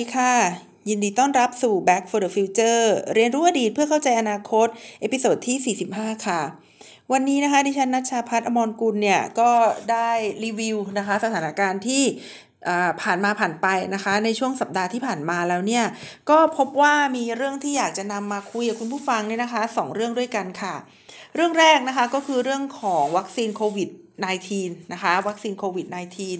ดีค่ะ ยินดีต้อนรับสู่ Back for the Future เรียนรู้อดีตเพื่อเข้าใจอนาคต episode ที่ 45 ค่ะ วันนี้นะคะ ดิฉันนัชชาพัฒนอมรกุลเนี่ย ก็ได้รีวิวนะคะ สถานการณ์ที่ผ่านมาผ่านไปนะคะ ในช่วงสัปดาห์ที่ผ่านมาแล้วเนี่ย ก็พบว่ามีเรื่องที่อยากจะนำมาคุยกับคุณผู้ฟังเนี่ยนะคะสองเรื่องด้วยกันค่ะ เรื่องแรกนะคะก็คือเรื่องของวัคซีนโควิด -19 นะคะ วัคซีนโควิด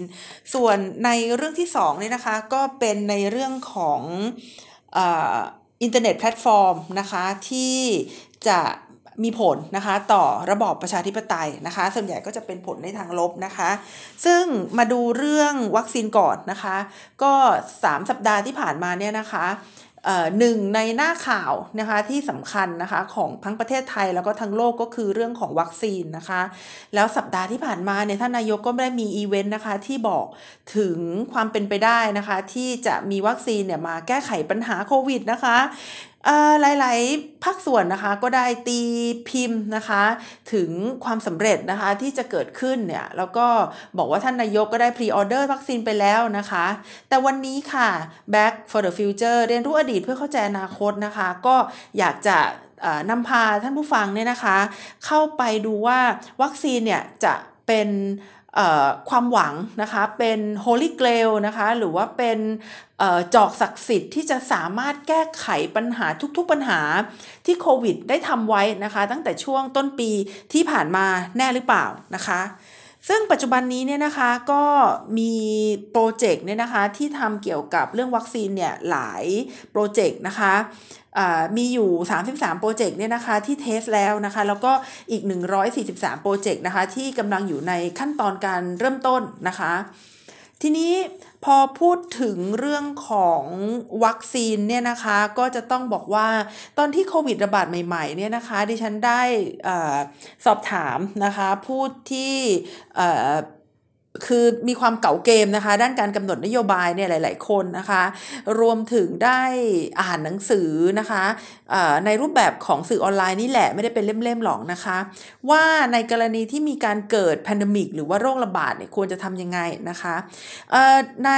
-19 ส่วนในเรื่องที่2เนี่ยนะคะ ก็เป็นในเรื่องของอินเทอร์เน็ตแพลตฟอร์มนะคะที่จะมีผลนะคะต่อระบอบประชาธิปไตยนะคะ ส่วนใหญ่ก็จะเป็นผลในทางลบนะคะ ซึ่งมาดูเรื่องวัคซีนก่อนนะคะ ก็ 3 สัปดาห์ที่ผ่านมาเนี่ยนะคะ หนึ่งในหน้าข่าวนะคะที่สำคัญนะคะของทั้งประเทศไทยแล้วก็ทั้งโลกก็คือเรื่องของวัคซีนนะคะ แล้วสัปดาห์ที่ผ่านมาเนี่ยท่านนายกก็ได้มีอีเวนต์นะคะที่บอกถึงความเป็นไปได้นะคะ ที่จะมีวัคซีนเนี่ยมาแก้ไขปัญหาโควิดนะคะ หลาย ๆ ภาคส่วนนะคะก็ได้ตีพิมพ์นะคะ ถึงความสำเร็จนะคะที่จะเกิดขึ้นเนี่ยแล้วก็บอกว่าท่านนายกก็ได้พรีออเดอร์วัคซีนไปแล้วนะคะ แต่วันนี้ค่ะ Back for the Future เรียนรู้อดีตเพื่อเข้าใจอนาคตนะคะ ก็อยากจะนำพาท่านผู้ฟังเนี่ยนะคะ เข้าไปดูว่าวัคซีนเนี่ยจะเป็น ความหวังนะคะเป็น Holy Grail นะคะหรือว่าเป็นจอกศักดิ์สิทธิ์ที่จะสามารถแก้ไขปัญหาทุกๆปัญหาที่โควิดได้ทำไว้นะคะตั้งแต่ช่วงต้นปีที่ผ่านมาแน่หรือเปล่านะคะซึ่งปัจจุบันนี้เนี่ยนะคะก็มีโปรเจกต์เนี่ยนะคะที่ทำเกี่ยวกับเรื่องวัคซีนเนี่ยหลายโปรเจกต์นะคะ มีอยู่ 33 โปรเจกต์เนี่ยนะคะที่ test แล้วนะคะ แล้วก็อีก 143 โปรเจกต์นะคะที่กำลังอยู่ในขั้นตอนการเริ่มต้นนะคะ ทีนี้พอพูดถึงเรื่องของวัคซีนเนี่ยนะคะก็จะต้องบอกว่าตอนที่โควิดระบาดใหม่ๆเนี่ยนะคะดิฉันได้สอบถามนะคะผู้ที่ คือมีความเก๋าเกมนะคะ ด้านการกำหนดนโยบายเนี่ยหลาย ๆ คนนะคะ รวมถึงได้อ่านหนังสือนะคะในรูปแบบของสื่อออนไลน์นี่แหละไม่ได้เป็นเล่ม ๆ หรอกนะคะ ว่าในกรณีที่มีการเกิดแพนดมิก หรือว่าโรคระบาดเนี่ยควรจะทำยังไงนะคะใน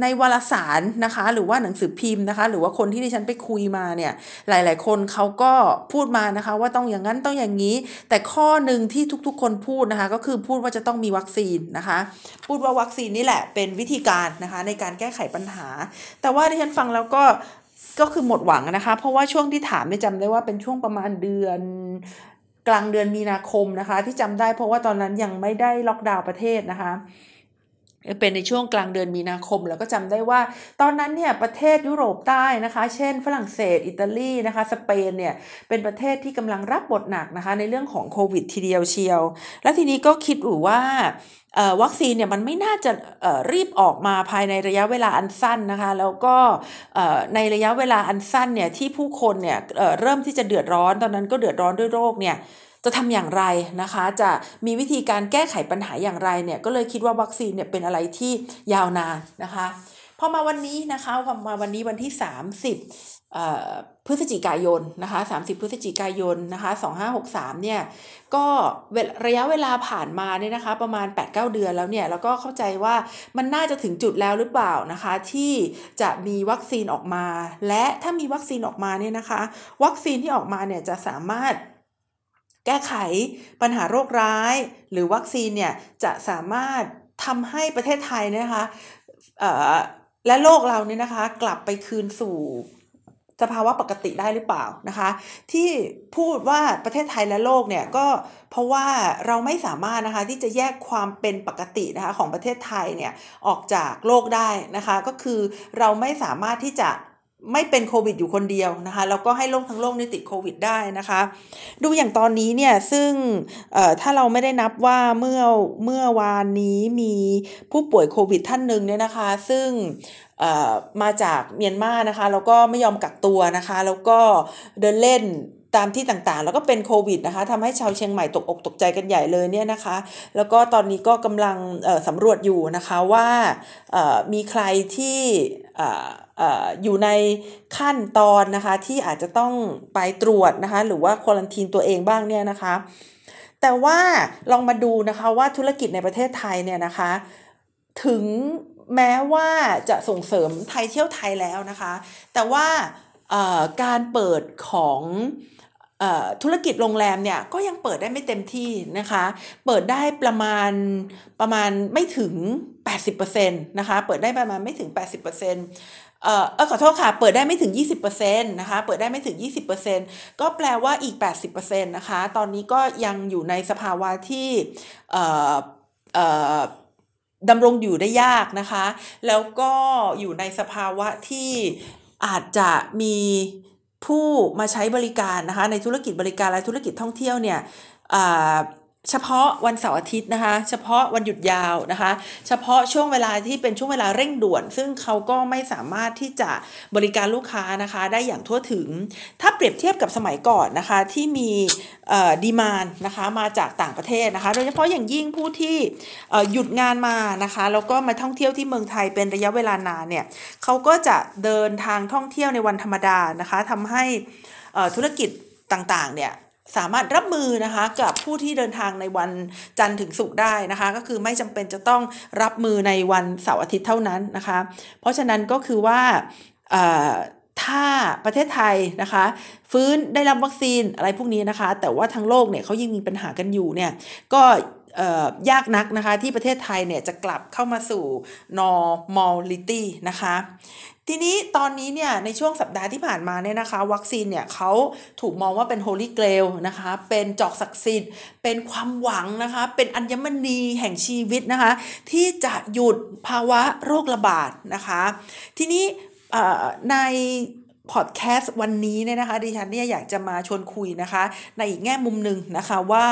ในวารสารนะคะ หรือว่าหนังสือพิมพ์นะคะ หรือว่าคนที่ดิฉันไปคุยมาเนี่ย หลาย ๆ คนเขาก็พูดมานะคะ ว่าต้องอย่างนั้นต้องอย่างนี้ แต่ข้อหนึ่งที่ทุกๆ คนพูดนะคะ ก็คือพูดว่าจะต้องมีวัคซีนนะคะ พูดว่าวัคซีนนี่แหละเป็นวิธีการนะคะ ในการแก้ไขปัญหา แต่ว่าดิฉันฟังแล้วก็ก็คือหมดหวังนะคะ เพราะว่าช่วงที่ถามไม่จำได้ว่าเป็นช่วงประมาณเดือนกลางเดือนมีนาคมนะคะ ที่จำได้เพราะว่าตอนนั้นยังไม่ได้ล็อกดาวน์ประเทศนะคะ เป็นในช่วงกลางเดือนมีนาคม แล้วก็จำได้ว่า ตอนนั้นเนี่ยประเทศยุโรปใต้นะคะ เช่น ฝรั่งเศส อิตาลีนะคะสเปนเนี่ยเป็นประเทศที่กำลังรับบทหนักนะคะในเรื่องของโควิดทีเดียวเชียว และทีนี้ก็คิดอยู่ว่า วัคซีนเนี่ยมันไม่น่าจะรีบออกมาภายในระยะเวลาอันสั้นนะคะ แล้วก็ในระยะเวลาอันสั้นเนี่ยที่ผู้คนเนี่ยเริ่มที่จะเดือดร้อนตอนนั้นก็เดือดร้อนด้วยโรคเนี่ยจะทำอย่างไรนะคะ จะมีวิธีการแก้ไขปัญหาอย่างไรเนี่ยก็เลยคิดว่าวัคซีนเนี่ยเป็นอะไรที่ยาวนานนะคะ พอมาวันนี้นะคะพอมาวันนี้วันที่ 30พฤศจิกายนนะคะ30 พฤศจิกายนนะคะ2563เนี่ยก็ระยะเวลาผ่านมาเนี่ยนะคะประมาณ 8-9 เดือนแล้วเนี่ยแล้วก็เข้าใจว่ามันน่าจะถึงจุดแล้วหรือเปล่านะคะที่จะมีวัคซีนออกมา และถ้ามีวัคซีนออกมาเนี่ยนะคะ วัคซีนที่ออกมาเนี่ยจะสามารถแก้ไขปัญหาโรคร้าย หรือวัคซีนเนี่ยจะสามารถทำให้ประเทศไทยนะคะ และโลกเราเนี่ยนะคะ กลับไปคืนสู่สภาวะปกติได้หรือเปล่านะคะ ที่พูดว่าประเทศไทยและโลกเนี่ยก็เพราะว่าเราไม่สามารถนะคะที่จะแยกความเป็นปกตินะคะของประเทศไทยเนี่ยออกจากโลกได้นะคะ ก็คือเราไม่สามารถที่จะ ไม่เป็นโควิดอยู่คนเดียวนะคะแล้วก็ให้โลกทั้งโลกนี่ติดโควิดได้นะคะ ดูอย่างตอนนี้เนี่ยซึ่งถ้าเราไม่ได้นับว่าเมื่อเมื่อวานนี้มีผู้ป่วยโควิดท่านหนึ่งเนี่ยนะคะ ซึ่งมาจากเมียนมานะคะแล้วก็ไม่ยอมกักตัวนะคะ แล้วก็เดินเล่น ตามที่ต่างๆ แล้วก็เป็นโควิดนะคะทำให้ชาวเชียงใหม่ตกอกตกใจกันใหญ่เลยเนี่ยนะคะ แล้วก็ตอนนี้ก็กำลังสำรวจอยู่นะคะว่ามีใครที่อยู่ในขั้นตอนนะคะที่อาจจะต้องไปตรวจนะคะหรือว่าควอลันทีนตัวเองบ้างเนี่ยนะคะ แต่ว่าลองมาดูนะคะว่าธุรกิจในประเทศไทยเนี่ยนะคะ ถึงแม้ว่าจะส่งเสริมไทยเที่ยวไทยแล้วนะคะ แต่ว่าการเปิดของ ธุรกิจโรงแรมเนี่ยก็ยังเปิดได้ไม่เต็มที่นะคะ เปิดได้ประมาณประมาณไม่ถึง 80%นะคะ เปิดได้ประมาณไม่ถึง 80%เอ่อเออขอโทษค่ะ เปิดได้ไม่ถึง 20%นะคะ เปิดได้ไม่ถึง 20%ก็แปลว่าอีก 80%นะคะ ตอนนี้ก็ยังอยู่ในสภาวะที่เอ่อเอ่อดำรงอยู่ได้ยากนะคะ แล้วก็อยู่ในสภาวะที่อาจจะมี ผู้มาใช้บริการนะคะในธุรกิจบริการและธุรกิจท่องเที่ยวเนี่ย เฉพาะวันเสาร์อาทิตย์นะคะ เฉพาะวันหยุดยาวนะคะ เฉพาะช่วงเวลาที่เป็นช่วงเวลาเร่งด่วน ซึ่งเขาก็ไม่สามารถที่จะบริการลูกค้านะคะ ได้อย่างทั่วถึง ถ้าเปรียบเทียบกับสมัยก่อนนะคะที่มีดีมานนะคะมาจากต่างประเทศนะคะ โดยเฉพาะอย่างยิ่งผู้ที่หยุดงานมานะคะแล้วก็มาท่องเที่ยวที่เมืองไทยเป็นระยะเวลานานเนี่ยเขาก็จะเดินทางท่องเที่ยวในวันธรรมดานะคะทำให้ธุรกิจต่างๆเนี่ย สามารถรับมือนะคะกับผู้ที่เดินทางในวันจันทร์ถึงศุกร์ได้นะคะ ก็คือไม่จำเป็นจะต้องรับมือในวันเสาร์อาทิตย์เท่านั้นนะคะ เพราะฉะนั้นก็คือว่าถ้าประเทศไทยนะคะ ฟื้นได้รับวัคซีนอะไรพวกนี้นะคะ แต่ว่าทั้งโลกเนี่ยเขายังมีปัญหากันอยู่เนี่ยก็ยากนักนะคะที่ประเทศไทยเนี่ยจะกลับเข้ามาสู่ normality นะคะ ทีนี้ตอนนี้เนี่ยในช่วงสัปดาห์ที่ผ่านมาเนี่ยนะคะ วัคซีนเนี่ยเขาถูกมองว่าเป็น holy grail นะคะ เป็นจอกศักดิ์สิทธิ์ เป็นความหวังนะคะ เป็นอัญมณีแห่งชีวิตนะคะ ที่จะหยุดภาวะโรคระบาดนะคะ ทีนี้ในพอดแคสต์วันนี้เนี่ยนะคะดิฉันเนี่ยอยากจะมาชวนคุยนะคะ ในอีกแง่มุมหนึ่งนะคะว่า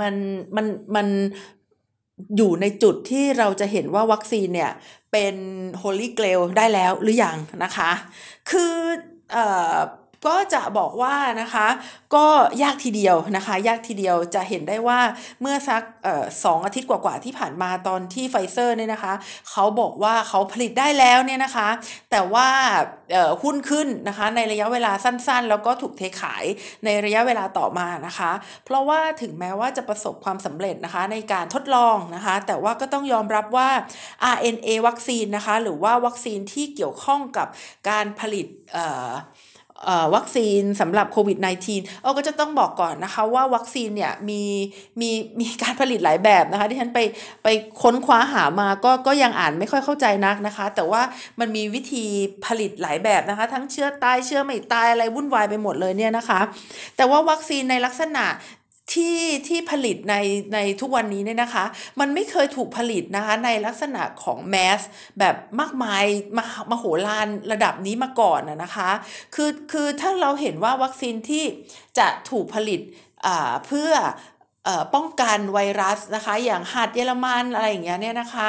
มันมันมัน อยู่ในจุดที่เราจะเห็นว่าวัคซีนเนี่ยเป็น Holy Grail ได้แล้วหรือยังนะคะ คืออ ก็จะบอกว่านะคะก็ยากทีเดียวนะคะ ยากทีเดียวจะเห็นได้ว่าเมื่อสักสองอาทิตย์กว่าๆที่ผ่านมาตอนที่ไฟเซอร์เนี่ยนะคะเขาบอกว่าเขาผลิตได้แล้วเนี่ยนะคะ แต่ว่าหุ้นขึ้นนะคะในระยะเวลาสั้นๆ แล้วก็ถูกเทขายในระยะเวลาต่อมานะคะ เพราะว่าถึงแม้ว่าจะประสบความสำเร็จนะคะในการทดลองนะคะ แต่ว่าก็ต้องยอมรับว่า RNA วัคซีนนะคะหรือว่าวัคซีนที่เกี่ยวข้องกับการผลิต วัคซีนสำหรับโควิด -19 เออก็จะต้องบอกก่อนนะคะว่าวัคซีนเนี่ยมีมีมีการผลิตหลายแบบนะคะที่ฉันไปไปค้นคว้าหามาก็ก็ยังอ่านไม่ค่อยเข้าใจนักนะคะ แต่ว่ามันมีวิธีผลิตหลายแบบนะคะ ทั้งเชื้อตายเชื้อไม่ตายอะไรวุ่นวายไปหมดเลยเนี่ยนะคะ แต่ว่าวัคซีนในลักษณะ ที่ที่ผลิตในในทุกวันนี้เนี่ยนะคะ มันไม่เคยถูกผลิตนะคะในลักษณะของแมสแบบมากมายมามโหฬารระดับนี้มาก่อนนะคะ คือคือถ้าเราเห็นว่าวัคซีนที่จะถูกผลิตเพื่อป้องกันไวรัสนะคะ อย่างหัดเยอรมันอะไรอย่างเงี้ยเนี่ยนะคะ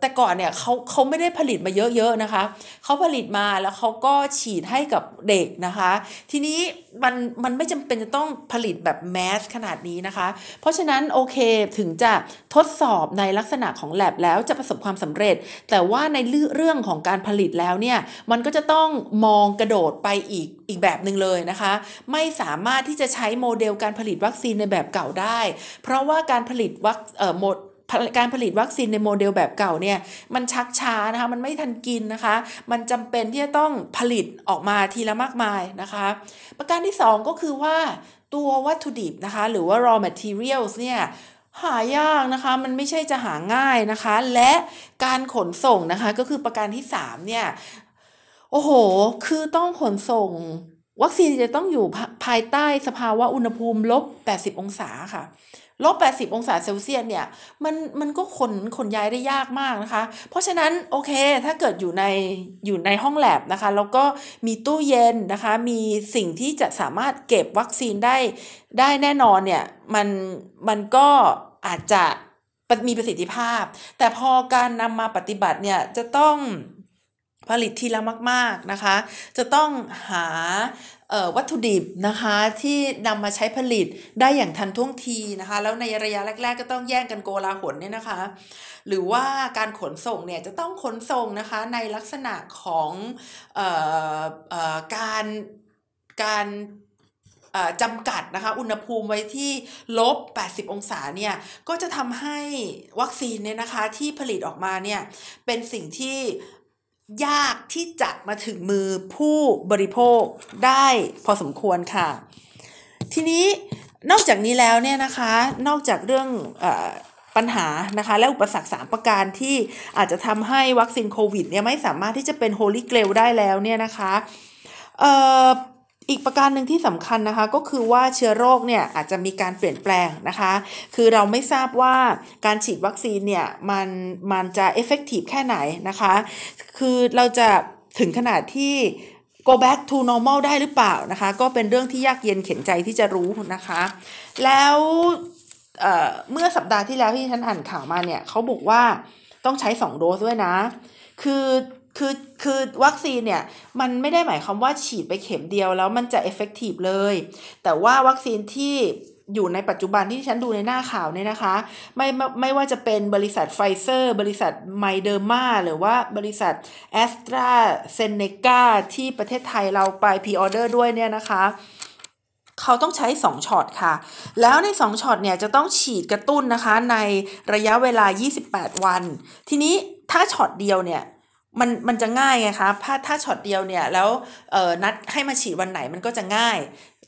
แต่ก่อนเนี่ยเขาเขาไม่ได้ผลิตมาเยอะๆนะคะเขาผลิตมาแล้วเขาก็ฉีดให้กับเด็กนะคะ ทีนี้ มันมันไม่จำเป็นจะต้องผลิตแบบแมสขนาดนี้นะคะ เพราะฉะนั้นโอเคถึงจะทดสอบในลักษณะของแลบแล้วจะประสบความสำเร็จ แต่ว่าในเรื่องของการผลิตแล้วเนี่ยมันก็จะต้องมองกระโดดไปอีกอีกแบบหนึ่งเลยนะคะ ไม่สามารถที่จะใช้โมเดลการผลิตวัคซีนในแบบเก่าได้ เพราะว่าการผลิตวัคเอ่อโมด การผลิตวัคซีนในโมเดลแบบเก่าเนี่ยมันชักช้านะคะมันไม่ทันกินนะคะ มันจำเป็นที่จะต้องผลิตออกมาทีละมากมายนะคะ ประการที่ 2 ก็คือว่าตัววัตถุดิบนะคะ หรือว่า raw materials เนี่ยหายากนะคะมันไม่ใช่จะหาง่ายนะคะ และการขนส่งนะคะก็คือประการที่ 3 เนี่ย โอ้โห คือต้องขนส่ง วัคซีนจะต้องอยู่ภายใต้สภาวะอุณหภูมิลบ 80 องศาค่ะ ลบ 80 องศาเซลเซียสเนี่ยมันมันก็ขนขนย้ายได้ยากมากนะคะ เพราะฉะนั้นโอเคถ้าเกิดอยู่ในอยู่ในห้องแลบนะคะแล้วก็มีตู้เย็นนะคะมีสิ่งที่จะสามารถเก็บวัคซีนได้ได้แน่นอนเนี่ยมันมันก็อาจจะมีประสิทธิภาพ แต่พอการนำมาปฏิบัติเนี่ยจะต้องผลิตทีละมาก ๆ นะคะ จะต้องหา วัตถุดิบนะคะที่นำมาใช้ผลิตได้อย่างทันท่วงทีนะคะ แล้วในระยะแรก ๆ ก็ต้องแย่งกันโกลาหลเนี่ยนะคะ หรือว่าการขนส่งเนี่ยจะต้องขนส่งนะคะในลักษณะของอออการการจำกัดนะคะอุณหภูมิไว้ที่ลบ 80 องศาเนี่ยก็จะทำให้วัคซีนเนี่ยนะคะที่ผลิตออกมาเนี่ยเป็นสิ่งที่ ยากที่จะมาถึงมือผู้บริโภคได้พอสมควรค่ะ ทีนี้นอกจากนี้แล้วเนี่ยนะคะ นอกจากเรื่องอปัญหานะคะ และอุปสรรค 3 ประการที่อาจจะทำให้วัคซีนโควิดเนี่ยไม่สามารถที่จะเป็นโฮลิเกลได้แล้วเนี่ยนะคะ อีกประการหนึ่งที่สำคัญนะคะก็คือว่าเชื้อโรคเนี่ยอาจจะมีการเปลี่ยนแปลงนะคะ คือเราไม่ทราบว่าการฉีดวัคซีนเนี่ยมันมันจะเอฟเฟกตีฟแค่ไหนนะคะ คือเราจะถึงขนาดที่ go back to normal ได้หรือเปล่านะคะ ก็เป็นเรื่องที่ยากเย็นเข็นใจที่จะรู้นะคะ แล้วเเมื่อสัปดาห์ที่แล้วที่ฉันอ่านข่าวมาเนี่ยเขาบอกว่าต้องใช้ 2 โดสด้วยนะ คือ คือคือวัคซีนเนี่ยมันไม่ได้หมายความว่าฉีดไปเข็มเดียวแล้วมันจะ effective เลย แต่ว่าวัคซีนที่อยู่ในปัจจุบันที่ฉันดูในหน้าข่าวเนี่ยนะคะไม่ไม่ไม่ว่าจะเป็นบริษัทไฟเซอร์ บริษัทโมเดอร์นาหรือว่าบริษัทแอสตราเซเนกาที่ประเทศไทยเราไป pre-order ด้วยเนี่ยนะคะเขาต้องใช้ 2ช็อตค่ะ แล้วใน 2ช็อตเนี่ยจะต้องฉีดกระตุ้นนะคะในระยะเวลา 28 วัน ทีนี้ถ้าช็อตเดียวเนี่ย มันมันจะง่ายไงคะถ้าถ้าช็อตเดียวเนี่ยแล้วเออนัดให้มาฉีดวันไหนมันก็จะง่าย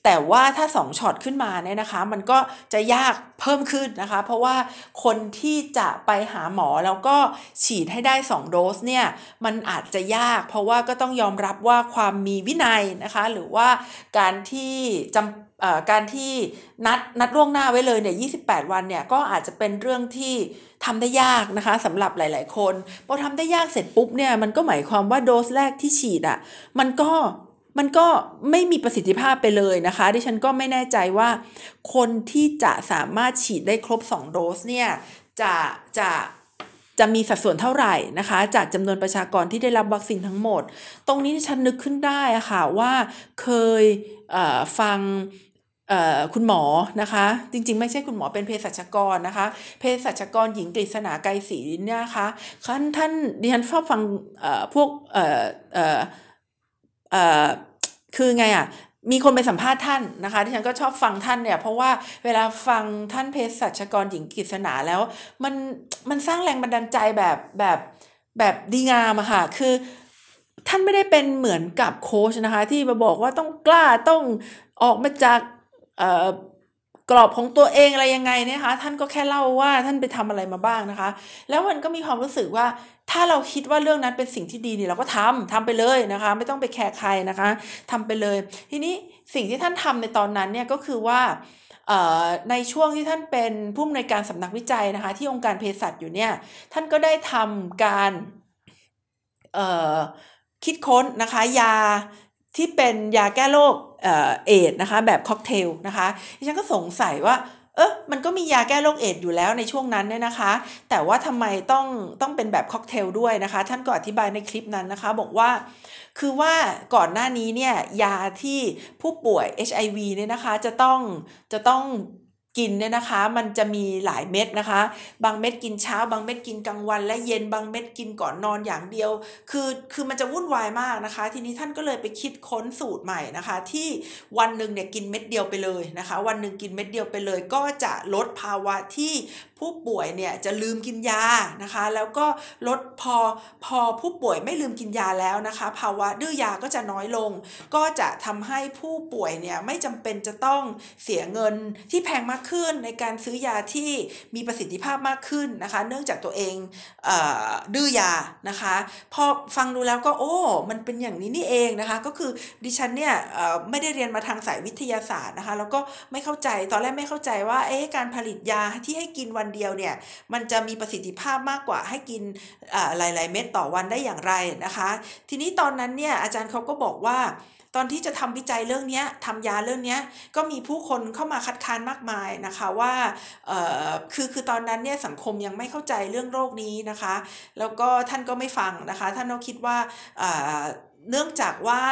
แต่ว่าถ้า2ช็อตขึ้นมาเนี่ยนะคะ มันก็จะยากเพิ่มขึ้นนะคะ เพราะว่าคนที่จะไปหาหมอแล้วก็ฉีดให้ได้ 2 โดสเนี่ยมันอาจจะยาก เพราะว่าก็ต้องยอมรับว่าความมีวินัยนะคะ หรือว่าการที่จำ การที่นัดนัดล่วงหน้าไว้เลยเนี่ย28 วันเนี่ยก็อาจจะเป็นเรื่องที่ทำได้ยากนะคะสำหรับหลาย ๆ คนพอทำได้ยากเสร็จปุ๊บเนี่ยมันก็หมายความว่าโดสแรกที่ฉีดอะ่ะมันก็มันก็ไม่มีประสิทธิภาพไปเลยนะคะ ดิฉันก็ไม่แน่ใจว่าคนที่จะสามารถฉีดได้ครบ 2 โดสเนี่ยจะจะจะมีสัดส่วนเท่าไหร่นะคะ จากจำนวนประชากรที่ได้รับวัคซีนทั้งหมด ตรงนี้ฉันนึกขึ้นได้อะค่ะว่าเคยฟัง คุณหมอนะคะ จริงๆ ไม่ใช่คุณหมอเป็นเภสัชกรนะคะเภสัชกรหญิงกฤษณาไกรศรีเนี่ยนะคะท่านท่านดิฉันชอบฟังพวกคือไงอะมีคนไปสัมภาษณ์ท่านนะคะที่ฉันก็ชอบฟังท่านเนี่ยเพราะว่าเวลาฟังท่านเภสัชกรหญิงกฤษณาแล้วมันมันสร้างแรงบันดาลใจแบบแบบแบบดีงามอะค่ะคือท่านไม่ได้เป็นเหมือนกับโค้ชนะคะที่มาบอกว่าต้องกล้าต้องออกมาจาก กรอบของตัวเองอะไรยังไงเนี่ยคะท่านก็แค่เล่าว่าท่านไปทำอะไรมาบ้างนะคะ แล้วมันก็มีความรู้สึกว่าถ้าเราคิดว่าเรื่องนั้นเป็นสิ่งที่ดีเนี่ยเราก็ทำทำไปเลยนะคะ ไม่ต้องไปแคร์ใครนะคะทำไปเลย ทีนี้สิ่งที่ท่านทำในตอนนั้นเนี่ยก็คือว่าในช่วงที่ท่านเป็นผู้อำนวยการสำนักวิจัยนะคะ ที่องค์การเภสัชอยู่เนี่ยท่านก็ได้ทำการคิดค้นนะคะยา ที่เป็นยาแก้โรคเอดส์นะคะแบบค็อกเทลนะคะดิฉันก็สงสัยว่าเออมันก็มียาแก้โรคเอดส์อยู่แล้วในช่วงนั้นเนี่ยนะคะ แต่ว่าทำไมต้องต้องเป็นแบบค็อกเทลด้วยนะคะ ท่านก็อธิบายในคลิปนั้นนะคะ บอกว่า คือว่าก่อนหน้านี้เนี่ยยาที่ผู้ป่วย HIV เนี่ยนะคะจะต้องจะต้อง กินเนี่ยนะคะ มันจะมีหลายเม็ดนะคะ บางเม็ดกินเช้า บางเม็ดกินกลางวัน และเย็นบางเม็ดกินก่อนนอนอย่างเดียว คือคือมันจะวุ่นวายมากนะคะ ทีนี้ท่านก็เลยไปคิดค้นสูตรใหม่นะคะ ที่วันหนึ่งเนี่ยกินเม็ดเดียวไปเลยนะคะ วันหนึ่งกินเม็ดเดียวไปเลย ก็จะลดภาวะที่ผู้ป่วยเนี่ยจะลืมกินยานะคะ แล้วก็ลดพอพอผู้ป่วยไม่ลืมกินยาแล้วนะคะ ภาวะดื้อยาก็จะน้อยลง ก็จะทำให้ผู้ป่วยเนี่ยไม่จำเป็นจะต้องเสียเงินที่แพงมากขึ้นในการซื้อยาที่มีประสิทธิภาพมากขึ้นนะคะ เนื่องจากตัวเองอดื้อยานะคะพอฟังดูแล้วก็โอ้มันเป็นอย่างนี้นี่เองนะคะ ก็คือดิฉันเนี่ยไม่ได้เรียนมาทางสายวิทยาศาสตร์นะคะ แล้วก็ไม่เข้าใจตอนแรกไม่เข้าใจว่าเอ๊ะการผลิตยาที่ให้กินวันเดียวเนี่ยมันจะมีประสิทธิภาพมากกว่าให้กินหลาย ๆ เม็ดต่อวันได้อย่างไรนะคะ ทีนี้ตอนนั้นเนี่ยอาจารย์เขาก็บอกว่าตอนที่จะทำวิจัยเรื่องนี้ทำยาเรื่องนี้ก็มีผู้คนเข้ามาคัดค้านมากมายนะคะว่าคือคือตอนนั้นเนี่ยสังคมยังไม่เข้าใจเรื่องโรคนี้นะคะ แล้วก็ท่านก็ไม่ฟังนะคะ ท่านก็คิดว่าเนื่องจากว่า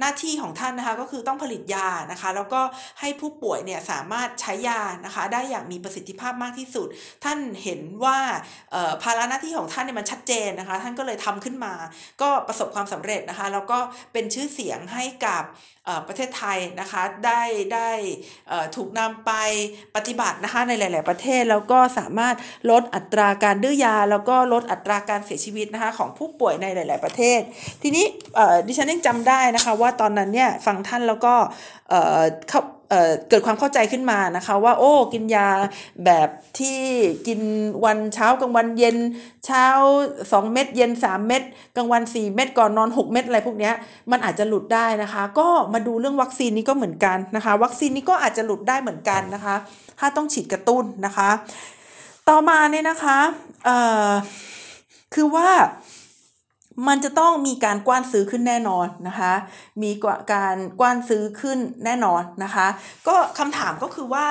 หน้าที่ของท่านนะคะก็คือต้องผลิตยานะคะแล้วก็ให้ผู้ป่วยเนี่ยสามารถใช้ยานะคะได้อย่างมีประสิทธิภาพมากที่สุด ท่านเห็นว่าภาระหน้าที่ของท่านเนี่ยมันชัดเจนนะคะ ท่านก็เลยทำขึ้นมา ก็ประสบความสำเร็จนะคะแล้วก็เป็นชื่อเสียงให้กับประเทศไทยนะคะได้ได้ถูกนำไปปฏิบัตินะคะในหลาย ๆ ประเทศแล้วก็สามารถลดอัตราการดื้อยา แล้วก็ลดอัตราการเสียชีวิตนะคะของผู้ป่วยในหลาย ๆ ประเทศ ทีนี้ดิฉันยังจำได้นะคะว่าตอนนั้นเนี่ยฟังท่านแล้วก็เขาเกิดความเข้าใจขึ้นมานะคะว่าโอ้กินยาแบบที่กินวันเช้ากลางวันเย็นเช้า 2 เม็ดเย็น 3 เม็ดกลางวัน 4 เม็ดก่อนนอน 6 เม็ดอะไรพวกนี้มันอาจจะหลุดได้นะคะ ก็มาดูเรื่องวัคซีนนี้ก็เหมือนกันนะคะ วัคซีนนี้ก็อาจจะหลุดได้เหมือนกันนะคะ ถ้าต้องฉีดกระตุ้นนะคะ ต่อมาเนี่ยนะคะคือว่า มันจะต้องมีการกว้านซื้อขึ้นแน่นอนนะคะ มีกว่าการกว้านซื้อขึ้นแน่นอนนะคะ ก็คำถามก็คือว่า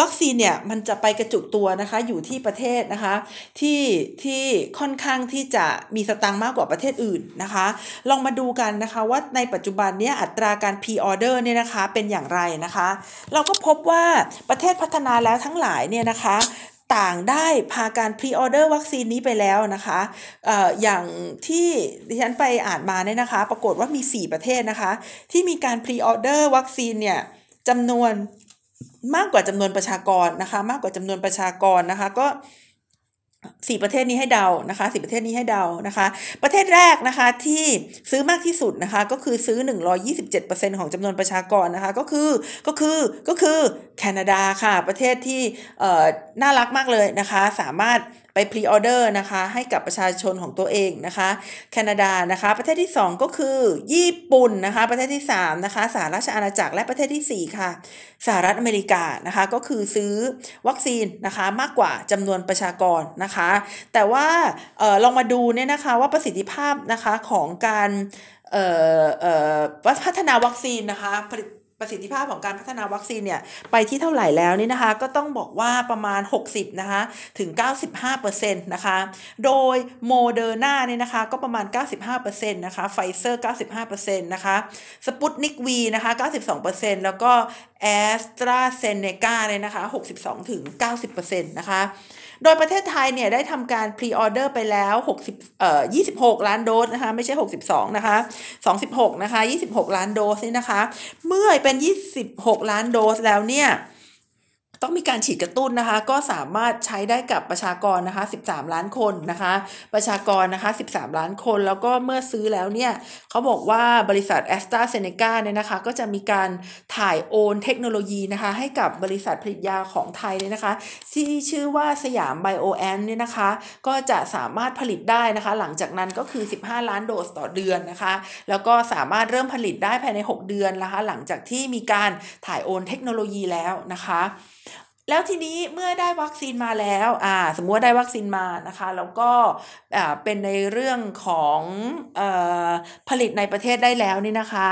วัคซีนเนี่ยมันจะไปกระจุกตัวนะคะอยู่ที่ประเทศนะคะที่ที่ค่อนข้างที่จะมีสตังค์มากกว่าประเทศอื่นนะคะ ลองมาดูกันนะคะว่าในปัจจุบันนี้อัตราการ p ออเดอร์เนี่ยนะคะเป็นอย่างไรนะคะ เราก็พบว่าประเทศพัฒนาแล้วทั้งหลายเนี่ยนะคะ ต่างได้พากัน pre-order วัคซีนนี้ไปแล้วนะคะอย่างที่ดิฉันไปอ่านมาเนี่ยนะคะ ปรากฏว่ามี 4 ประเทศนะคะ ที่มีการ pre-order วัคซีนเนี่ยจำนวนมากกว่าจำนวนประชากรนะคะ มากกว่าจำนวนประชากรนะคะ ก็ สี่ประเทศนี้ให้เดานะคะสี่ประเทศนี้ให้เดานะคะ ประเทศแรกนะคะที่ซื้อมากที่สุดนะคะก็คือซื้อ 127%ของจำนวนประชากรนะคะก็คือก็คือก็คือแคนาดาค่ะ ประเทศที่เอ่อน่ารักมากเลยนะคะ สามารถ ไปพรีออเดอร์นะคะให้กับประชาชนของตัวเองนะคะแคนาดานะคะ ประเทศที่ 2 ก็คือญี่ปุ่นนะคะ ประเทศที่ 3 นะคะสหราชอาณาจักรและประเทศที่ 4 ค่ะสหรัฐอเมริกานะคะก็คือซื้อวัคซีนนะคะมากกว่าจำนวนประชากรนะคะ แต่ว่าออลองมาดูเนี่ยนะคะว่าประสิทธิภาพนะคะของการพัฒนาวัคซีนนะคะ ประสิทธิภาพของการพัฒนาวัคซีนเนี่ยไปที่เท่าไหร่แล้วนี่นะคะ ก็ต้องบอกว่าประมาณ 60นะคะถึง 95%นะคะ โดยโมเดอร์นาเนี่ยนะคะก็ประมาณ 95%นะคะไฟเซอร์ 95%นะคะสปุตนิกวีนะคะ 92%แล้วก็แอสตราเซเนกาเนี่ยนะคะ 62ถึง90%นะคะ โดยประเทศไทยเนี่ยได้ทำการ pre-order ไปแล้ว60เอ่อ26 ล้านโดสนะคะไม่ใช่ 62 นะคะ 26 นะคะ 26 ล้านโดสนี่นะคะ เมื่อเป็น 26 ล้านโดสแล้วเนี่ย ต้องมีการฉีดกระตุ้นนะคะ ก็สามารถใช้ได้กับประชากรนะคะ 13 ล้านคนนะคะ ประชากรนะคะ 13 ล้านคน แล้วก็เมื่อซื้อแล้วเนี่ยเขาบอกว่าบริษัทแอสตราเซเนกาเนี่ยนะคะ ก็จะมีการถ่ายโอนเทคโนโลยีนะคะ ให้กับบริษัทผลิตยาของไทยเนี่ยนะคะ ที่ชื่อว่าสยามไบโอแอนเนี่ยนะคะ ก็จะสามารถผลิตได้นะคะ หลังจากนั้นก็คือ 15 ล้านโดสต่อเดือนนะคะ แล้วก็สามารถเริ่มผลิตได้ภายใน 6 เดือนนะคะ หลังจากที่มีการถ่ายโอนเทคโนโลยีแล้วนะคะ แล้วทีนี้เมื่อได้วัคซีนมาแล้วอ่าสมมติว่าได้วัคซีนมานะคะแล้วก็อ่าเป็นในเรื่องของเอ่อผลิตในประเทศได้แล้วนี่นะคะ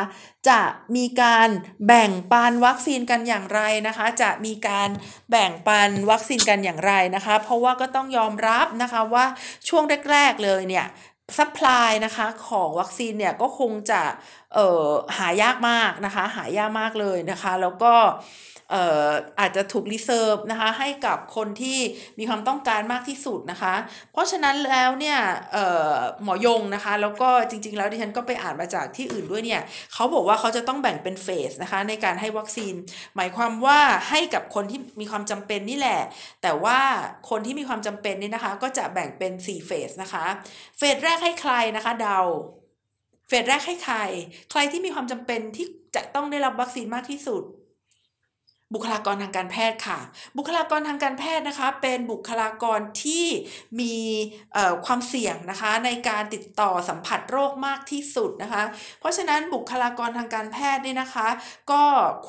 จะมีการแบ่งปันวัคซีนกันอย่างไรนะคะ จะมีการแบ่งปันวัคซีนกันอย่างไรนะคะ เพราะว่าก็ต้องยอมรับนะคะว่าช่วงแรก ๆเลยเนี่ย supply นะคะของวัคซีนเนี่ยก็คงจะเอ่อหายากมากนะคะ หายากมากเลยนะคะ แล้วก็เอ่ออาจจะถูก reserve นะคะให้กับคนที่มีความต้องการมากที่สุดนะคะ เพราะฉะนั้นแล้วเนี่ยเอ่อหมอยงนะคะ แล้วก็จริง ๆ แล้วดิฉันก็ไปอ่านมาจากที่อื่นด้วยเนี่ยเขาบอกว่าเขาจะต้องแบ่งเป็นเฟสนะคะในการให้วัคซีน หมายความว่าให้กับคนที่มีความจำเป็นนี่แหละ แต่ว่าคนที่มีความจำเป็นนี่นะคะ ก็จะแบ่งเป็น4เฟสนะคะ เฟสแรกให้ใครนะคะเดา เฟสแรกให้ใคร ใครที่มีความจำเป็นที่จะต้องได้รับวัคซีนมากที่สุด บุคลากรทางการแพทย์ค่ะ บุคลากรทางการแพทย์นะคะ เป็นบุคลากรที่มีความเสี่ยงนะคะ ในการติดต่อสัมผัสโรคมากที่สุดนะคะ เพราะฉะนั้นบุคลากรทางการแพทย์นี่นะคะ ก็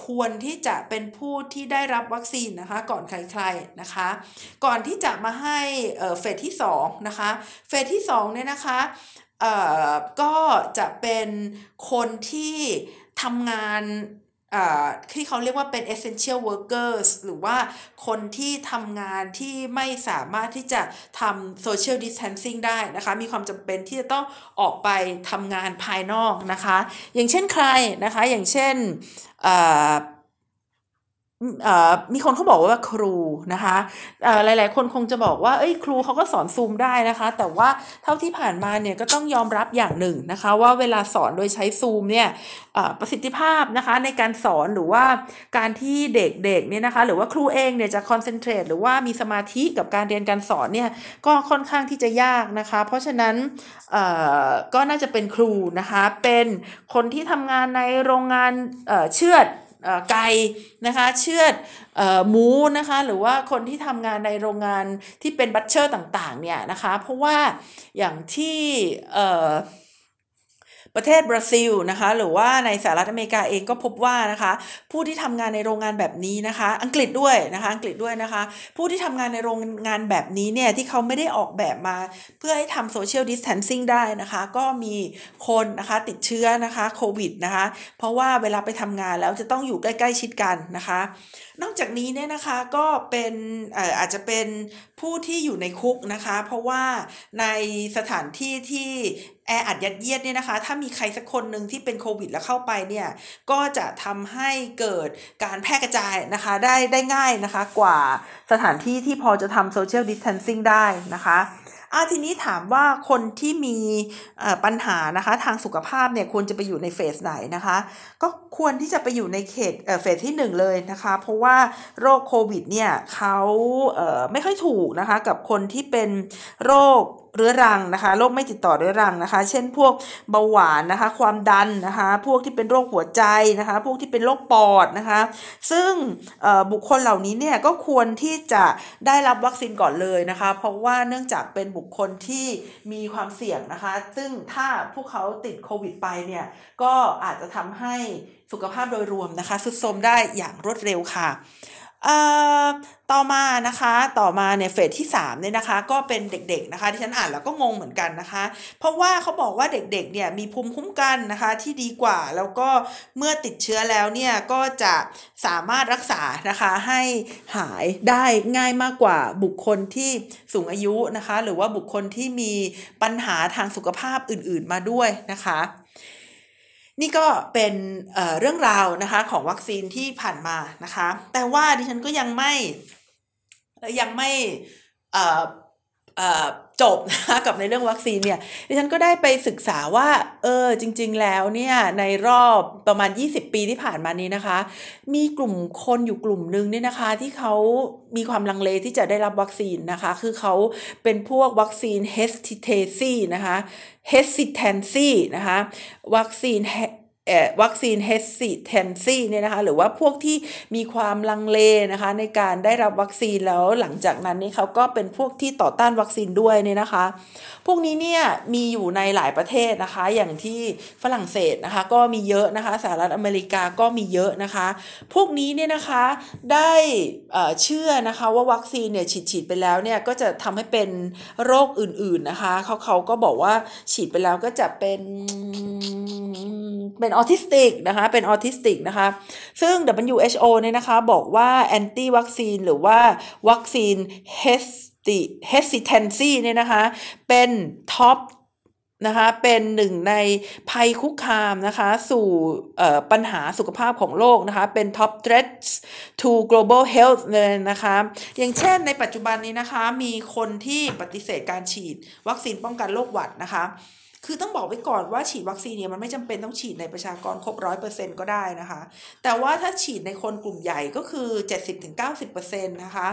ควรที่จะเป็นผู้ที่ได้รับวัคซีนนะคะ ก่อนใครๆนะคะ ก่อนที่จะมาให้เฟสที่2นะคะ เฟสที่2เนี่ยนะคะ ก็จะเป็นคนที่ทำงานที่เขาเรียกว่าเป็น essential workers หรือว่าคนที่ทำงานที่ไม่สามารถที่จะทำ social distancing ได้นะคะ มีความจำเป็นที่จะต้องออกไปทำงานภายนอกนะคะ อย่างเช่นใครนะคะ อย่างเช่น มีคนเขาบอกว่าครูนะคะหลาย ๆ คนคงจะบอกว่า เอ้ยครูเขาก็สอนซูมได้นะคะ แต่ว่าเท่าที่ผ่านมาเนี่ยก็ต้องยอมรับอย่างหนึ่งนะคะ ว่าเวลาสอนโดยใช้ซูมเนี่ยประสิทธิภาพนะคะในการสอนหรือว่าการที่เด็ก ๆ เนี่ยนะคะหรือว่าครูเองเนี่ยจะคอนเซนเทรตหรือว่ามีสมาธิกับการเรียนการสอนเนี่ยก็ค่อนข้างที่จะยากนะคะ เพราะฉะนั้นก็น่าจะเป็นครูนะคะเป็นคนที่ทำงานในโรงงานเชือด ไก่นะคะเชือดหมูนะคะหรือว่าคนที่ทำงานในโรงงานที่เป็น butcher ต่างๆเนี่ยนะคะเพราะว่าอย่างที่ ประเทศบราซิลนะคะหรือว่าในสหรัฐอเมริกาเองก็พบว่านะคะผู้ที่ทำงานในโรงงานแบบนี้นะคะ อังกฤษด้วยนะคะอังกฤษด้วยนะคะ ผู้ที่ทำงานในโรงงานแบบนี้เนี่ยที่เขาไม่ได้ออกแบบมา เพื่อให้ทำโซเชียลดิส a ทนซิ่งได้นะคะ ก็มีคนนะคะติดเชื้อนะคะโควิดนะคะเพราะว่าเวลาไปทำงานแล้วจะต้องอยู่ใกล้ ๆ ชิดกันนะคะ นอกจากนี้เนี่ยนะคะก็เป็นอาจจะเป็น ผู้ที่อยู่ในคุกนะคะ เพราะว่าในสถานที่ที่แออัดยัดเยียดเนี่ยนะคะ ถ้ามีใครสักคนหนึ่งที่เป็นโควิดแล้วเข้าไปเนี่ย ก็จะทำให้เกิดการแพร่กระจายนะคะ ได้ได้ง่ายนะคะ กว่าสถานที่ที่พอจะทำโซเชียลดิสเทนซิ่งได้นะคะ อาทีนี้ถามว่าคนที่มีปัญหานะคะทางสุขภาพเนี่ยควรจะไปอยู่ในเฟสไหนนะคะ ก็ควรที่จะไปอยู่ในเขตเฟสที่ 1 เลยนะคะ เพราะว่าโรคโควิดเนี่ยเขาไม่ค่อยถูกนะคะกับคนที่เป็นโรค เรื้อรังนะคะโรคไม่ติดต่อเรื้อรังนะคะ เช่นพวกเบาหวานนะคะ ความดันนะคะ พวกที่เป็นโรคหัวใจนะคะ พวกที่เป็นโรคปอดนะคะ ซึ่งบุคคลเหล่านี้เนี่ยก็ควรที่จะได้รับวัคซีนก่อนเลยนะคะ เพราะว่าเนื่องจากเป็นบุคคลที่มีความเสี่ยงนะคะ ซึ่งถ้าพวกเขาติดโควิดไปเนี่ยก็อาจจะทำให้สุขภาพโดยรวมนะคะสุดโทมได้อย่างรวดเร็วค่ะ ต่อมานะคะต่อมาเนี่ยเฟสที่3เนี่ยนะคะก็เป็นเด็กๆนะคะที่ฉันอ่านแล้วก็งงเหมือนกันนะคะ เพราะว่าเขาบอกว่าเด็กๆเนี่ยมีภูมิคุ้มกันนะคะที่ดีกว่าแล้วก็เมื่อติดเชื้อแล้วเนี่ยก็จะสามารถรักษานะคะให้หายได้ง่ายมากกว่าบุคคลที่สูงอายุนะคะ หรือว่าบุคคลที่มีปัญหาทางสุขภาพอื่นๆมาด้วยนะคะ นี่ก็เป็นเเรื่องราวนะคะของวัคซีนที่ผ่านมานะคะ แต่ว่าดิฉันก็ยังไม่ยังไม่จบนะคะกับในเรื่องวัคซีนเนี่ยดิฉันก็ได้ไปศึกษาว่า เออจริง ๆ แล้วเนี่ยในรอบประมาณ 20 ปีที่ผ่านมานี้นะคะ มีกลุ่มคนอยู่กลุ่มหนึ่งเนี่ยนะคะ ที่เขามีความลังเลที่จะได้รับวัคซีนนะคะ คือเขาเป็นพวกวัคซีน hesitancy นะคะ hesitancy นะคะวัคซีน วัคซีน hesitancy เนี่ยนะคะหรือว่าพวกที่มีความลังเลนะคะในการได้รับวัคซีนแล้วหลังจากนั้นนี่เขาก็เป็นพวกที่ต่อต้านวัคซีนด้วยเนี่ยนะคะ พวกนี้เนี่ยมีอยู่ในหลายประเทศนะคะ อย่างที่ฝรั่งเศสนะคะก็มีเยอะนะคะสหรัฐอเมริกาก็มีเยอะนะคะ พวกนี้เนี่ยนะคะได้เชื่อนะคะว่าวัคซีนเนี่ยฉีดฉีดไปแล้วเนี่ยก็จะทำให้เป็นโรคอื่นๆนะคะเขาเขาก็บอกว่าฉีดไปแล้วก็จะเป็นเป็นออออทิสติกนะคะ เป็นออทิสติกนะคะ ซึ่ง WHO เนี่ยนะคะ บอกว่า anti-vaccine หรือว่าวัคซีน hesitancy เนี่ยนะคะ เป็น top นะคะเป็นหนึ่งในภัยคุกคามนะคะสู่ปัญหาสุขภาพของโลกนะคะเป็น top threats to global health เลยนะคะอย่างเช่นในปัจจุบันนี้นะคะมีคนที่ปฏิเสธการฉีดวัคซีนป้องกันโรคหวัดนะคะ คือต้องบอกไว้ก่อนว่าฉีดวัคซีนเนี่ยมันไม่จำเป็นต้องฉีดในประชากรครบร้อยเปอร์เซ็นก็ได้นะคะ แต่ว่าถ้าฉีดในคนกลุ่มใหญ่ก็คือ 70-90%นะคะ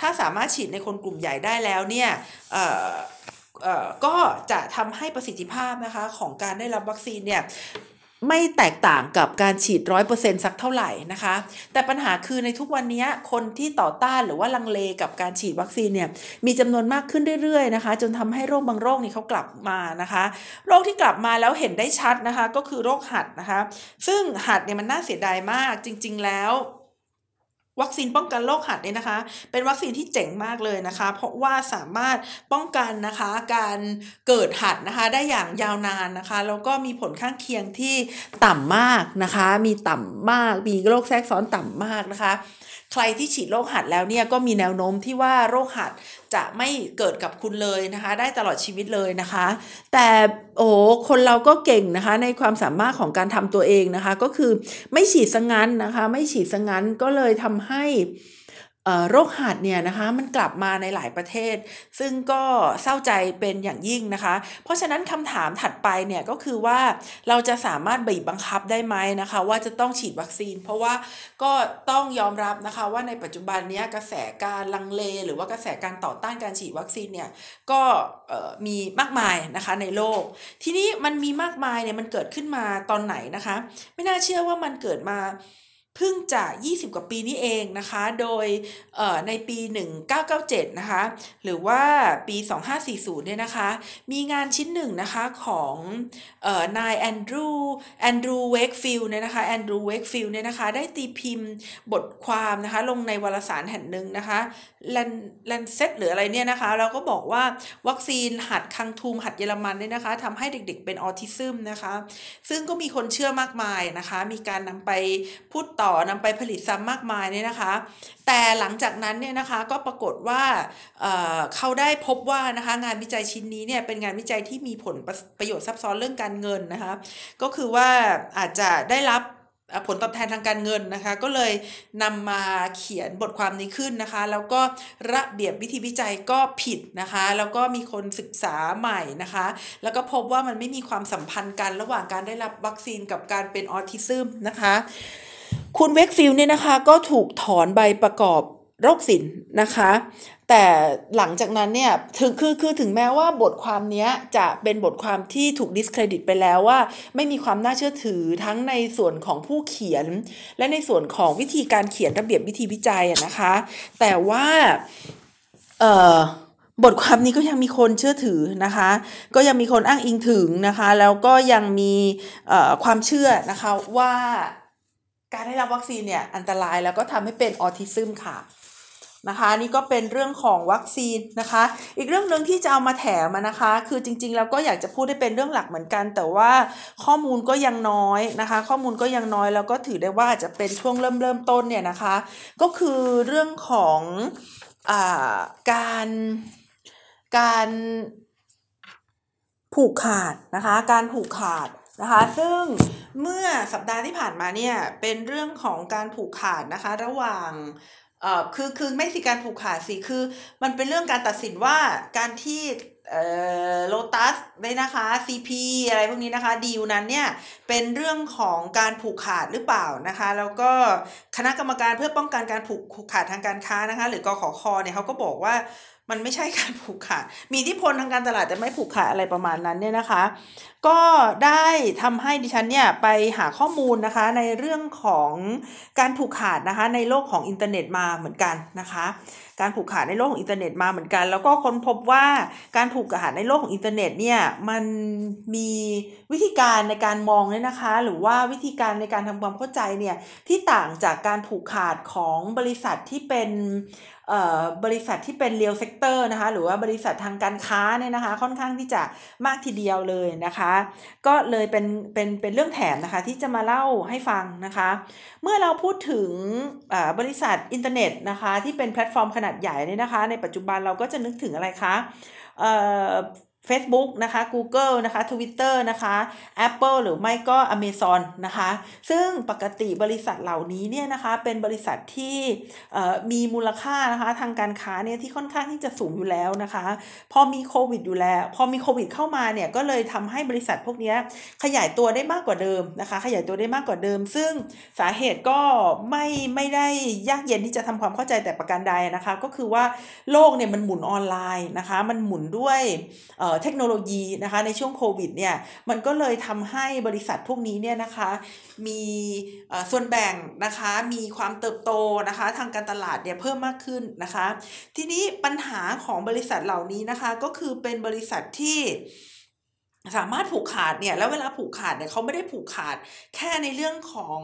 ถ้าสามารถฉีดในคนกลุ่มใหญ่ได้แล้วเนี่ยก็จะทำให้ประสิทธิภาพนะคะของการได้รับวัคซีนเนี่ย ไม่แตกต่างกับการฉีดร้อยเปอร์เซ็นสักเท่าไหร่นะคะ แต่ปัญหาคือในทุกวันนี้คนที่ต่อต้านหรือว่าลังเลกับการฉีดวัคซีนเนี่ยมีจำนวนมากขึ้นเรื่อยๆนะคะ จนทำให้โรคบางโรคนี่เขากลับมานะคะ โรคที่กลับมาแล้วเห็นได้ชัดนะคะ ก็คือโรคหัดนะคะ ซึ่งหัดเนี่ยมันน่าเสียดายมากจริง ๆ แล้ว วัคซีนป้องกันโรคหัดเนี่ยนะคะ เป็นวัคซีนที่เจ๋งมากเลยนะคะ เพราะว่าสามารถป้องกันนะคะการเกิดหัดนะคะได้อย่างยาวนานนะคะ แล้วก็มีผลข้างเคียงที่ต่ำมากนะคะ มีต่ำมาก มีโรคแทรกซ้อนต่ำมากนะคะ ใครที่ฉีดโรคหัดแล้วเนี่ยก็มีแนวโน้มที่ว่าโรคหัดจะไม่เกิดกับคุณเลยนะคะ ได้ตลอดชีวิตเลยนะคะ แต่โอ้คนเราก็เก่งนะคะในความสามารถของการทำตัวเองนะคะ ก็คือไม่ฉีดสังงั้นนะคะ ไม่ฉีดสังงั้นก็เลยทำให้ โรคหัดเนี่ยนะคะมันกลับมาในหลายประเทศ ซึ่งก็เศร้าใจเป็นอย่างยิ่งนะคะ เพราะฉะนั้นคำถามถัดไปเนี่ยก็คือว่าเราจะสามารถบีบบังคับได้ไหมนะคะ ว่าจะต้องฉีดวัคซีน เพราะว่าก็ต้องยอมรับนะคะว่าในปัจจุบันนี้กระแสการลังเล หรือว่ากระแสการต่อต้านการฉีดวัคซีนเนี่ยก็มีมากมายนะคะในโลก ทีนี้มันมีมากมายเนี่ยมันเกิดขึ้นมาตอนไหนนะคะ ไม่น่าเชื่อว่ามันเกิดมา เพิ่งจะ 20 กว่าปีนี้เองนะคะ โดยในปี 1997 นะคะ หรือว่าปี 2540 เนี่ยนะคะ มีงานชิ้นหนึ่งนะคะของนาย Andrew Andrew Wakefield เนี่ยนะคะ Andrew Wakefield เนี่ยนะคะ ได้ตีพิมพ์บทความนะคะ ลงในวารสารแห่งหนึ่งนะคะแลน Lancet หรืออะไรเนี่ยนะคะ เราก็บอกว่าวัคซีนหัดคางทูมหัดเยอรมันเนี่ยนะคะทำให้เด็กๆเป็นออทิซึมนะคะ ซึ่งก็มีคนเชื่อมากมายนะคะ มีการนำไปพูดต่อนำไปผลิตซ้ำมากมายเนี่ยนะคะ แต่หลังจากนั้นเนี่ยนะคะก็ปรากฏว่าเขาได้พบว่านะคะงานวิจัยชิ้นนี้เนี่ยเป็นงานวิจัยที่มีผลประโยชน์ทับซ้อนเรื่องการเงินนะคะ ก็คือว่าอาจจะได้รับผลตอบแทนทางการเงินนะคะ ก็เลยนำมาเขียนบทความนี้ขึ้นนะคะ แล้วก็ระเบียบวิธีวิจัยก็ผิดนะคะ แล้วก็มีคนศึกษาใหม่นะคะ แล้วก็พบว่ามันไม่มีความสัมพันธ์กันระหว่างการได้รับวัคซีนกับการเป็นออทิซึมนะคะ คุณ Wakefield เนี่ยนะคะก็ถูกถอนใบประกอบโรคศิลป์นะคะ แต่หลังจากนั้นเนี่ยถึงคือคือถึงแม้ว่าบทความนี้จะเป็นบทความที่ถูกดิสเครดิตไปแล้วว่า ไม่มีความน่าเชื่อถือทั้งในส่วนของผู้เขียน และในส่วนของวิธีการเขียนระเบียบวิธีวิจัยนะคะ แต่ว่าเอ่อบทความนี้ก็ยังมีคนเชื่อถือนะคะ ก็ยังมีคนอ้างอิงถึงนะคะ แล้วก็ยังมีความเชื่อนะคะว่า การได้รับวัคซีนเนี่ยอันตรายแล้วก็ทำให้เป็นออทิซึมค่ะนะคะนี่ก็เป็นเรื่องของวัคซีนนะคะ อีกเรื่องหนึ่งที่จะเอามาแถมนะคะ คือจริงๆแล้วก็อยากจะพูดให้เป็นเรื่องหลักเหมือนกัน แต่ว่าข้อมูลก็ยังน้อยนะคะ ข้อมูลก็ยังน้อยแล้วก็ถือได้ว่าอาจจะเป็นช่วงเริ่มเริ่มต้นเนี่ยนะคะ ก็คือเรื่องของอการการผูกขาดนะคะ การผูกขาด นะคะ ซึ่งเมื่อสัปดาห์ที่ผ่านมาเนี่ยเป็นเรื่องของการผูกขาดนะคะ ระหว่างเอ่อคือคือไม่สิการผูกขาดสิคือ มันเป็นเรื่องการตัดสินว่าการที่เอ่อโลตัสเนี่ยนะคะ CP อะไรพวกนี้นะคะดีลนั้นเนี่ยเป็นเรื่องของการผูกขาดหรือเปล่านะคะ แล้วก็คณะกรรมการเพื่อป้องกันการผูกขาดทางการค้านะคะ หรือกขอคอเนี่ยเขาก็บอกว่ามันไม่ใช่การผูกขาด มีอิทธิพลทางการตลาดแต่ไม่ผูกขาดอะไรประมาณนั้นเนี่ยนะคะ ก็ได้ทำให้ดิฉันเนี่ยไปหาข้อมูลนะคะในเรื่องของการผูกขาดนะคะในโลกของอินเทอร์เน็ตมาเหมือนกันนะคะ การผูกขาดในโลกของอินเทอร์เน็ตมาเหมือนกัน แล้วก็ค้นพบว่าการผูกขาดในโลกของอินเทอร์เน็ตเนี่ยมันมีวิธีการในการมองเนี่ยนะคะ หรือว่าวิธีการในการทำความเข้าใจเนี่ยที่ต่างจากการผูกขาดของบริษัทที่เป็นบริษัทที่เป็น real sector นะคะหรือว่าบริษัททางการค้าเนี่ยนะคะค่อนข้างที่จะมากทีเดียวเลยนะคะก็เลยเป็นเป็นเป็นเรื่องแถมนะคะที่จะมาเล่าให้ฟังนะคะ เมื่อเราพูดถึงบริษัทอินเทอร์เน็ตนะคะที่เป็นแพลตฟอร์มขนาดใหญ่เนี่ยนะคะ ในปัจจุบันเราก็จะนึกถึงอะไรคะ Facebook นะคะ Google นะคะ Twitter นะคะ Apple หรือไม่ก็ Amazon นะคะ ซึ่งปกติบริษัทเหล่านี้เนี่ยนะคะ เป็นบริษัทที่มีมูลค่านะคะทางการค้าเนี่ยที่ค่อนข้างที่จะสูงอยู่แล้วนะคะ พอมีโควิดอยู่แล้ว พอมีโควิดเข้ามาเนี่ยก็เลยทำให้บริษัทพวกนี้ขยายตัวได้มากกว่าเดิมนะคะ ขยายตัวได้มากกว่าเดิม ซึ่งสาเหตุก็ไม่ไม่ได้ยากเย็นที่จะทำความเข้าใจแต่ประการใดนะคะ ก็คือว่าโลกเนี่ยมันหมุนออนไลน์นะคะ มันหมุนด้วยเทคโนโลยีนะคะในช่วงโควิดเนี่ยมันก็เลยทำให้บริษัทพวกนี้เนี่ยนะคะมีส่วนแบ่งนะคะมีความเติบโตนะคะทางการตลาดเนี่ยเพิ่มมากขึ้นนะคะ ทีนี้ปัญหาของบริษัทเหล่านี้นะคะก็คือเป็นบริษัทที่สามารถผูกขาดเนี่ยแล้วเวลาผูกขาดเนี่ยเขาไม่ได้ผูกขาดแค่ในเรื่องของ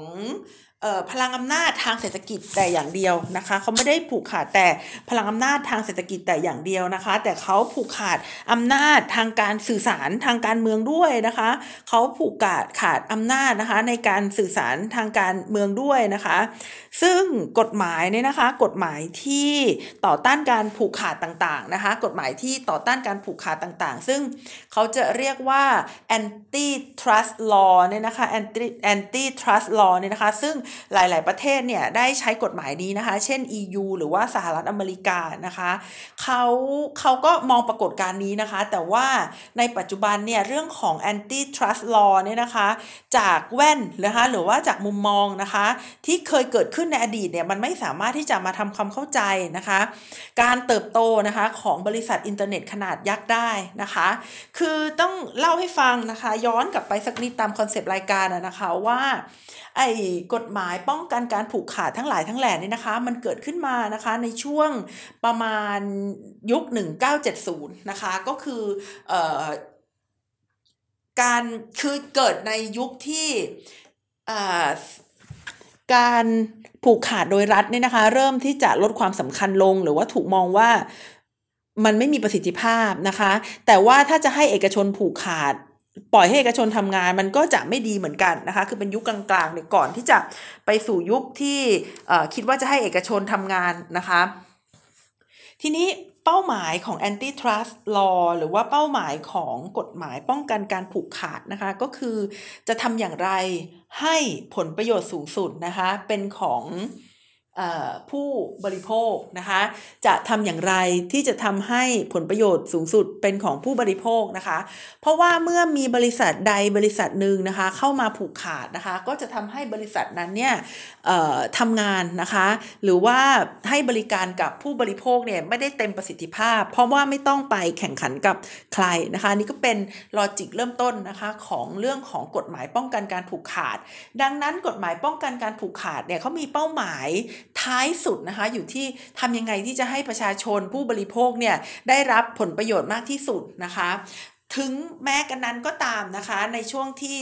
พลังอำนาจทางเศรษฐกิจแต่อย่างเดียวนะคะเขาไม่ได้ผูกขาดแต่พลังอำนาจทางเศรษฐกิจแต่อย่างเดียวนะคะ แต่เขาผูกขาดอำนาจทางการสื่อสารทางการเมืองด้วยนะคะเขาผูกขาดขาดอำนาจนะคะในการสื่อสารทางการเมืองด้วยนะคะซึ่งกฎหมายเนี่ยนะคะ กฎหมายที่ต่อต้านการผูกขาดต่างๆนะคะ กฎหมายที่ต่อต้านการผูกขาดต่างๆ ซึ่งเขาจะเรียกว่า anti trust law เนี่ยนะคะ anti anti trust law เนี่ยนะคะ ซึ่งหลายๆประเทศเนี่ยได้ใช้กฎหมายนี้นะคะ เช่น EU หรือว่าสหรัฐอเมริกานะคะเขาเขาก็มองปรากฏการณ์นี้นะคะ แต่ว่าในปัจจุบันเนี่ยเรื่องของ anti trust law เนี่ยนะคะ จากแว่นนะคะหรือว่าจากมุมมองนะคะ ที่เคยเกิดขึ้นในอดีตเนี่ยมันไม่สามารถที่จะมาทำความเข้าใจนะคะ การเติบโตนะคะของบริษัทอินเทอร์เน็ตขนาดยักษ์ได้นะคะ คือต้องเล่าให้ฟังนะคะ ย้อนกลับไปสักนิดตาม concept รายการนะคะว่าไอ้กฎหมายป้องกันการผูกขาดทั้งหลายทั้งแหล่นี่นะคะ มันเกิดขึ้นมานะคะในช่วงประมาณยุค 1970 นะคะ ก็คือเอ่อการคือเกิดในยุคที่ การผูกขาดโดยรัฐเนี่ยนะคะ เริ่มที่จะลดความสำคัญลง หรือว่าถูกมองว่ามันไม่มีประสิทธิภาพนะคะ แต่ว่าถ้าจะให้เอกชนผูกขาด ปล่อยให้เอกชนทำงานมันก็จะไม่ดีเหมือนกันนะคะ คือเป็นยุคกลางๆเนี่ยก่อนที่จะไปสู่ยุคที่คิดว่าจะให้เอกชนทำงานนะคะ ทีนี้เป้าหมายของ antitrust law หรือว่าเป้าหมายของกฎหมายป้องกันการผูกขาดนะคะ ก็คือจะทำอย่างไร ให้ผลประโยชน์สูงสุดนะคะ เป็นของ ผู้บริโภคนะคะจะทำอย่างไรที่จะทำให้ผลประโยชน์สูงสุดเป็นของผู้บริโภคนะคะ เพราะว่าเมื่อมีบริษัทใดบริษัทหนึ่งนะคะเข้ามาผูกขาดนะคะก็จะทำให้บริษัทนั้นเนี่ยทำงานนะคะหรือว่าให้บริการกับผู้บริโภคเนี่ยไม่ได้เต็มประสิทธิภาพ เพราะว่าไม่ต้องไปแข่งขันกับใครนะคะนี่ก็เป็นลอจิกเริ่มต้นนะคะของเรื่องของกฎหมายป้องกันการผูกขาด ดังนั้นกฎหมายป้องกันการผูกขาดเนี่ยเขามีเป้าหมายท้ายสุดนะคะอยู่ที่ทำยังไงที่จะให้ประชาชนผู้บริโภคเนี่ยได้รับผลประโยชน์มากที่สุดนะคะถึงแม้กันนั้นก็ตามนะคะในช่วงที่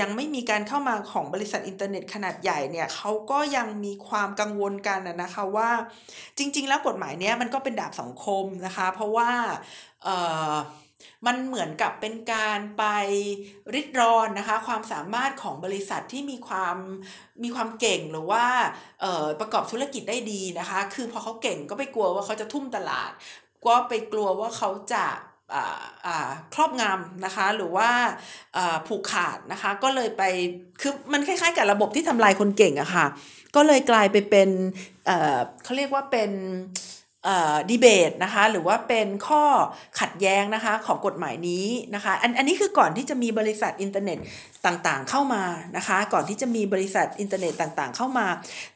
ยังไม่มีการเข้ามาของบริษัทอินเทอร์เน็ตขนาดใหญ่เนี่ยเขาก็ยังมีความกังวลกันนะคะว่าจริง ๆ แล้วกฎหมายเนี้ยมันก็เป็นดาบสังคมนะคะ เพราะว่า มันเหมือนกับเป็นการไปริดรอนนะคะความสามารถของบริษัทที่มีความมีความเก่งหรือว่าประกอบธุรกิจได้ดีนะคะ คือพอเขาเก่งก็ไปกลัวว่าเขาจะทุ่มตลาด ก็ไปกลัวว่าเขาจะครอบงำนะคะหรือว่าผูกขาดนะคะก็เลยไปคือมันคล้ายๆ กับระบบที่ทำลายคนเก่งอะค่ะก็เลยกลายไปเป็นเขาเรียกว่าเป็น ดีเบตนะคะหรือว่าเป็นข้อขัดแย้งนะคะของกฎหมายนี้นะคะอันอันนี้คือก่อนที่จะมีบริษัทอินเทอร์เน็ตต่างๆเข้ามานะคะก่อนที่จะมีบริษัทอินเทอร์เน็ตต่างๆเข้ามา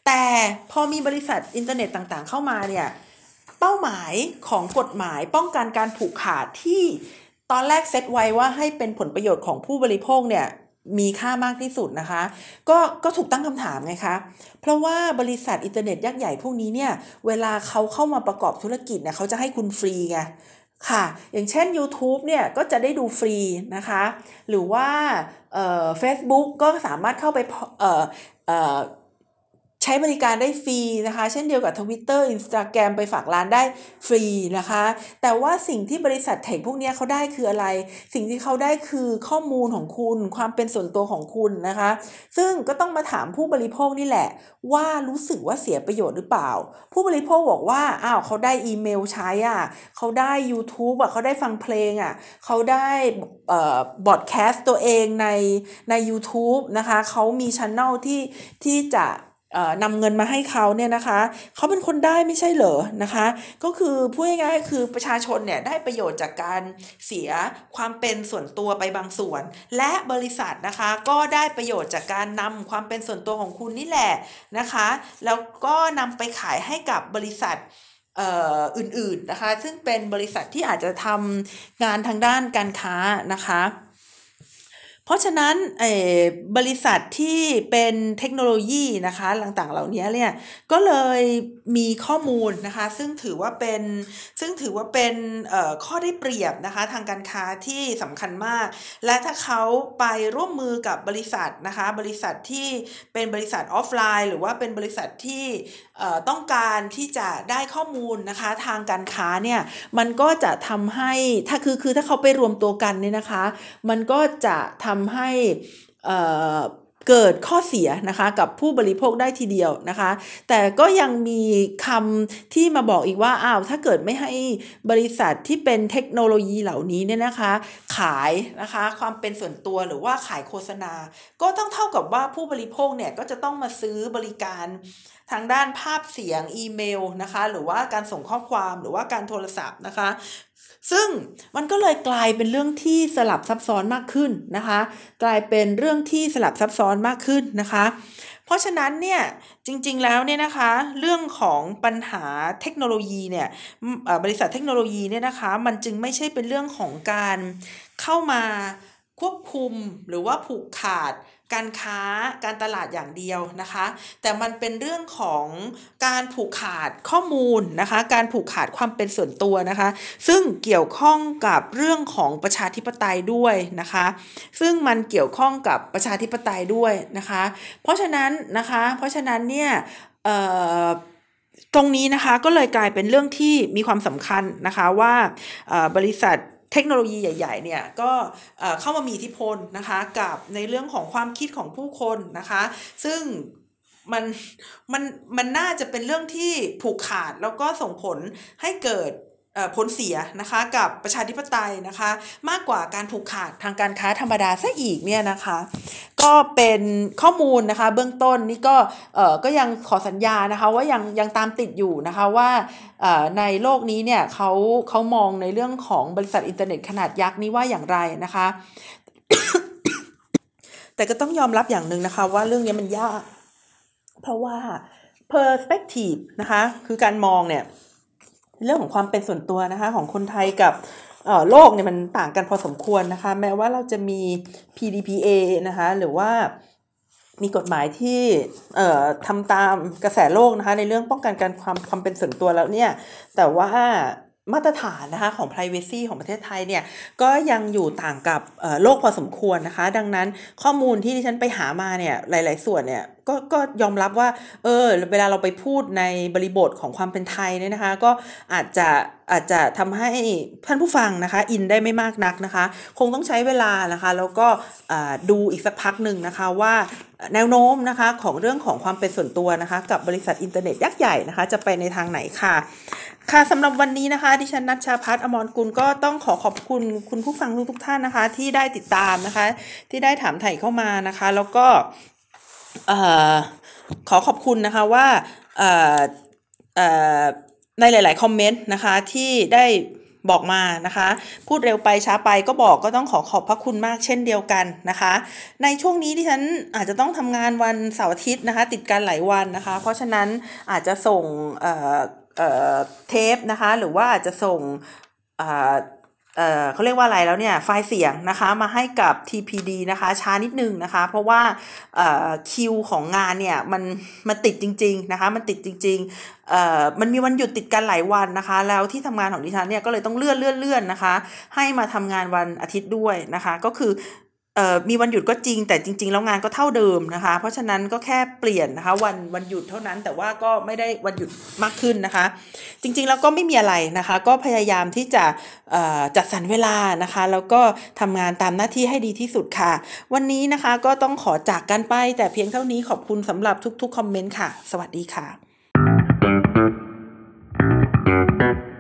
แต่พอมีบริษัทอินเทอร์เน็ตต่างๆเข้ามาเนี่ยเป้าหมายของกฎหมายป้องกันการผูกขาดที่ตอนแรกเซตไว้ว่าให้เป็นผลประโยชน์ของผู้บริโภคเนี่ย มีค่ามากที่สุดนะคะ ก็ก็ถูกตั้งคำถามไงคะ เพราะว่าบริษัทอินเทอร์เน็ตยักษ์ใหญ่พวกนี้เนี่ย เวลาเขาเข้ามาประกอบธุรกิจเนี่ยเขาจะให้คุณฟรีไงค่ะ อย่างเช่น YouTube เนี่ยก็จะได้ดูฟรีนะคะ หรือว่าเอ่อ Facebook ก็สามารถเข้าไปเอ่อเอ่อ ใช้บริการได้ฟรีนะคะ เช่นเดียวกับ Twitter Instagram ไปฝากร้านได้ฟรีนะคะ แต่ว่าสิ่งที่บริษัทเทคพวกนี้เขาได้คืออะไร สิ่งที่เขาได้คือข้อมูลของคุณ ความเป็นส่วนตัวของคุณนะคะ ซึ่งก็ต้องมาถามผู้บริโภคนี่แหละ ว่ารู้สึกว่าเสียประโยชน์หรือเปล่า ผู้บริโภคบอกว่าอ้าวเขาได้อีเมลใช้อะเขาได้ YouTube อะเขาได้ฟังเพลงอะเขาได้บอดแคสต์ตัวเองในใน u t u b e นะคะเขามีช anel ที่ที่จะ นำเงินมาให้เขาเนี่ยนะคะเขาเป็นคนได้ไม่ใช่เหรอนะคะ ก็คือพูดง่ายๆคือประชาชนเนี่ยได้ประโยชน์จากการเสียความเป็นส่วนตัวไปบางส่วน และบริษัทนะคะก็ได้ประโยชน์จากการนำความเป็นส่วนตัวของคุณนี่แหละนะคะ แล้วก็นำไปขายให้กับบริษัทอื่นๆนะคะ ซึ่งเป็นบริษัทที่อาจจะทำงานทางด้านการค้านะคะ เพราะฉะนั้นบริษัทที่เป็นเทคโนโลยีนะคะต่างๆ เหล่านี้เนี่ยก็เลยมีข้อมูลนะคะซึ่งถือว่าเป็นซึ่งถือว่าเป็นข้อได้เปรียบนะคะทางการค้าที่สำคัญมาก และถ้าเขาไปร่วมมือกับบริษัทนะคะบริษัทที่เป็นบริษัทออฟไลน์ หรือว่าเป็นบริษัทที่ ต้องการที่จะได้ข้อมูลนะคะทางการค้าเนี่ยมันก็จะทำให้ถ้าคือคือถ้าเขาไปรวมตัวกันเนี่ยนะคะ มันก็จะทำให้เกิดข้อเสียนะคะกับผู้บริโภคได้ทีเดียวนะคะ แต่ก็ยังมีคำที่มาบอกอีกว่าอ้าวถ้าเกิดไม่ให้บริษัทที่เป็นเทคโนโลยีเหล่านี้เนี่ยนะคะ ขายนะคะความเป็นส่วนตัวหรือว่าขายโฆษณา ก็ต้องเท่ากับว่าผู้บริโภคเนี่ยก็จะต้องมาซื้อบริการ ทางด้านภาพเสียงอีเมลนะคะ หรือว่าการส่งข้อความหรือว่าการโทรศัพท์นะคะ ซึ่งมันก็เลยกลายเป็นเรื่องที่สลับซับซ้อนมากขึ้นนะคะ กลายเป็นเรื่องที่สลับซับซ้อนมากขึ้นนะคะ เพราะฉะนั้นเนี่ยจริงๆแล้วเนี่ยนะคะ เรื่องของปัญหาเทคโนโลยีเนี่ยบริษัทเทคโนโลยีเนี่ยนะคะ มันจึงไม่ใช่เป็นเรื่องของการเข้ามาควบคุมหรือว่าผูกขาด การค้าการตลาดอย่างเดียวนะคะ แต่มันเป็นเรื่องของการผูกขาดข้อมูลนะคะ การผูกขาดความเป็นส่วนตัวนะคะ ซึ่งเกี่ยวข้องกับเรื่องของประชาธิปไตยด้วยนะคะ ซึ่งมันเกี่ยวข้องกับประชาธิปไตยด้วยนะคะ เพราะฉะนั้นนะคะ เพราะฉะนั้นเนี่ยตรงนี้นะคะก็เลยกลายเป็นเรื่องที่มีความสำคัญนะคะว่าบริษัท เทคโนโลยีใหญ่ๆเนี่ยก็เข้ามามีอิทธิพลนะคะกับในเรื่องของความคิดของผู้คนนะคะ ซึ่งมันมันมันน่าจะเป็นเรื่องที่ผูกขาดแล้วก็ส่งผลให้เกิด ผลเสียนะคะกับประชาธิปไตยนะคะมากกว่าการผูกขาดทางการค้าธรรมดาซะอีกเนี่ยนะคะก็เป็นข้อมูลนะคะเบื้องต้นนี่ก็เออก็ยังขอสัญญานะคะว่ายังยังตามติดอยู่นะคะว่าในโลกนี้เนี่ยเขาเขามองในเรื่องของบริษัทอินเทอร์เน็ตขนาดยักษ์นี้ว่าอย่างไรนะคะแต่ก็ต้องยอมรับอย่างหนึ่งนะคะว่าเรื่องนี้มันยาก เพราะว่า perspective นะคะคือการมองเนี่ย เรื่องของความเป็นส่วนตัวนะคะของคนไทยกับโลกเนี่ยมันต่างกันพอสมควรนะคะ แม้ว่าเราจะมี PDPA นะคะหรือว่ามีกฎหมายที่ทำตามกระแสโลกนะคะในเรื่องป้องกันการความความเป็นส่วนตัวแล้วเนี่ยแต่ว่า มาตรฐานนะคะของ Privacy ของประเทศไทยเนี่ยก็ยังอยู่ต่างกับโลกพอสมควรนะคะ ดังนั้นข้อมูลที่ดิฉันไปหามาเนี่ยหลาย ๆ ส่วนเนี่ยก็ก็ยอมรับว่าเออเวลาเราไปพูดในบริบทของความเป็นไทยเนี่ยนะคะ ก็อาจจะอาจจะทำให้ท่านผู้ฟังนะคะ อินได้ไม่มากนักนะคะ คงต้องใช้เวลานะคะ แล้วก็ดูอีกสักพักหนึ่งนะคะว่าแนวโน้มนะคะของเรื่องของความเป็นส่วนตัวนะคะ กับบริษัทอินเทอร์เน็ตยักษ์ใหญ่นะคะ จะไปในทางไหนค่ะ ค่ะสำหรับวันนี้นะคะ ดิฉันนัชชาพัฒอมรกุลก็ต้องขอขอบคุณคุณผู้ฟังทุกท่านนะคะ ที่ได้ติดตามนะคะ ที่ได้ถามไถ่เข้ามานะคะ แล้วก็ขอขอบคุณนะคะว่าในหลาย ๆ คอมเมนต์นะคะที่ได้บอกมานะคะ พูดเร็วไปช้าไปก็บอกก็ต้องขอขอบพระคุณมากเช่นเดียวกันนะคะ ในช่วงนี้ที่ฉันอาจจะต้องทำงานวันเสาร์อาทิตย์นะคะ ติดกันหลายวันนะคะ เพราะฉะนั้นอาจจะส่ง เทปนะคะหรือว่าอาจจะส่งเขาเรียกว่าอะไรแล้วเนี่ยไฟล์เสียงนะคะมาให้กับ TPD นะคะช้านิดนึงนะคะ เพราะว่าคิวของงานเนี่ยมันมันติดจริงๆนะคะมันติดจริงๆมันมีวันหยุดติดกันหลายวันนะคะ แล้วที่ทำงานของดิฉันเนี่ยก็เลยต้องเลื่อนเลื่อนเลื่อนนะคะ ให้มาทำงานวันอาทิตย์ด้วยนะคะ ก็คือ มีวันหยุดก็จริงแต่จริง ๆ แล้วงานก็เท่าเดิมนะคะ เพราะฉะนั้นก็แค่เปลี่ยนนะคะ วันวันหยุดเท่านั้นแต่ว่าก็ไม่ได้วันหยุดมากขึ้นนะคะ จริง ๆ แล้วก็ไม่มีอะไรนะคะ ก็พยายามที่จะจัดสรรเวลานะคะ แล้วก็ทำงานตามหน้าที่ให้ดีที่สุดค่ะ วันนี้นะคะก็ต้องขอจากกันไป แต่เพียงเท่านี้ขอบคุณสำหรับทุกๆคอมเมนต์ค่ะ สวัสดีค่ะ thank you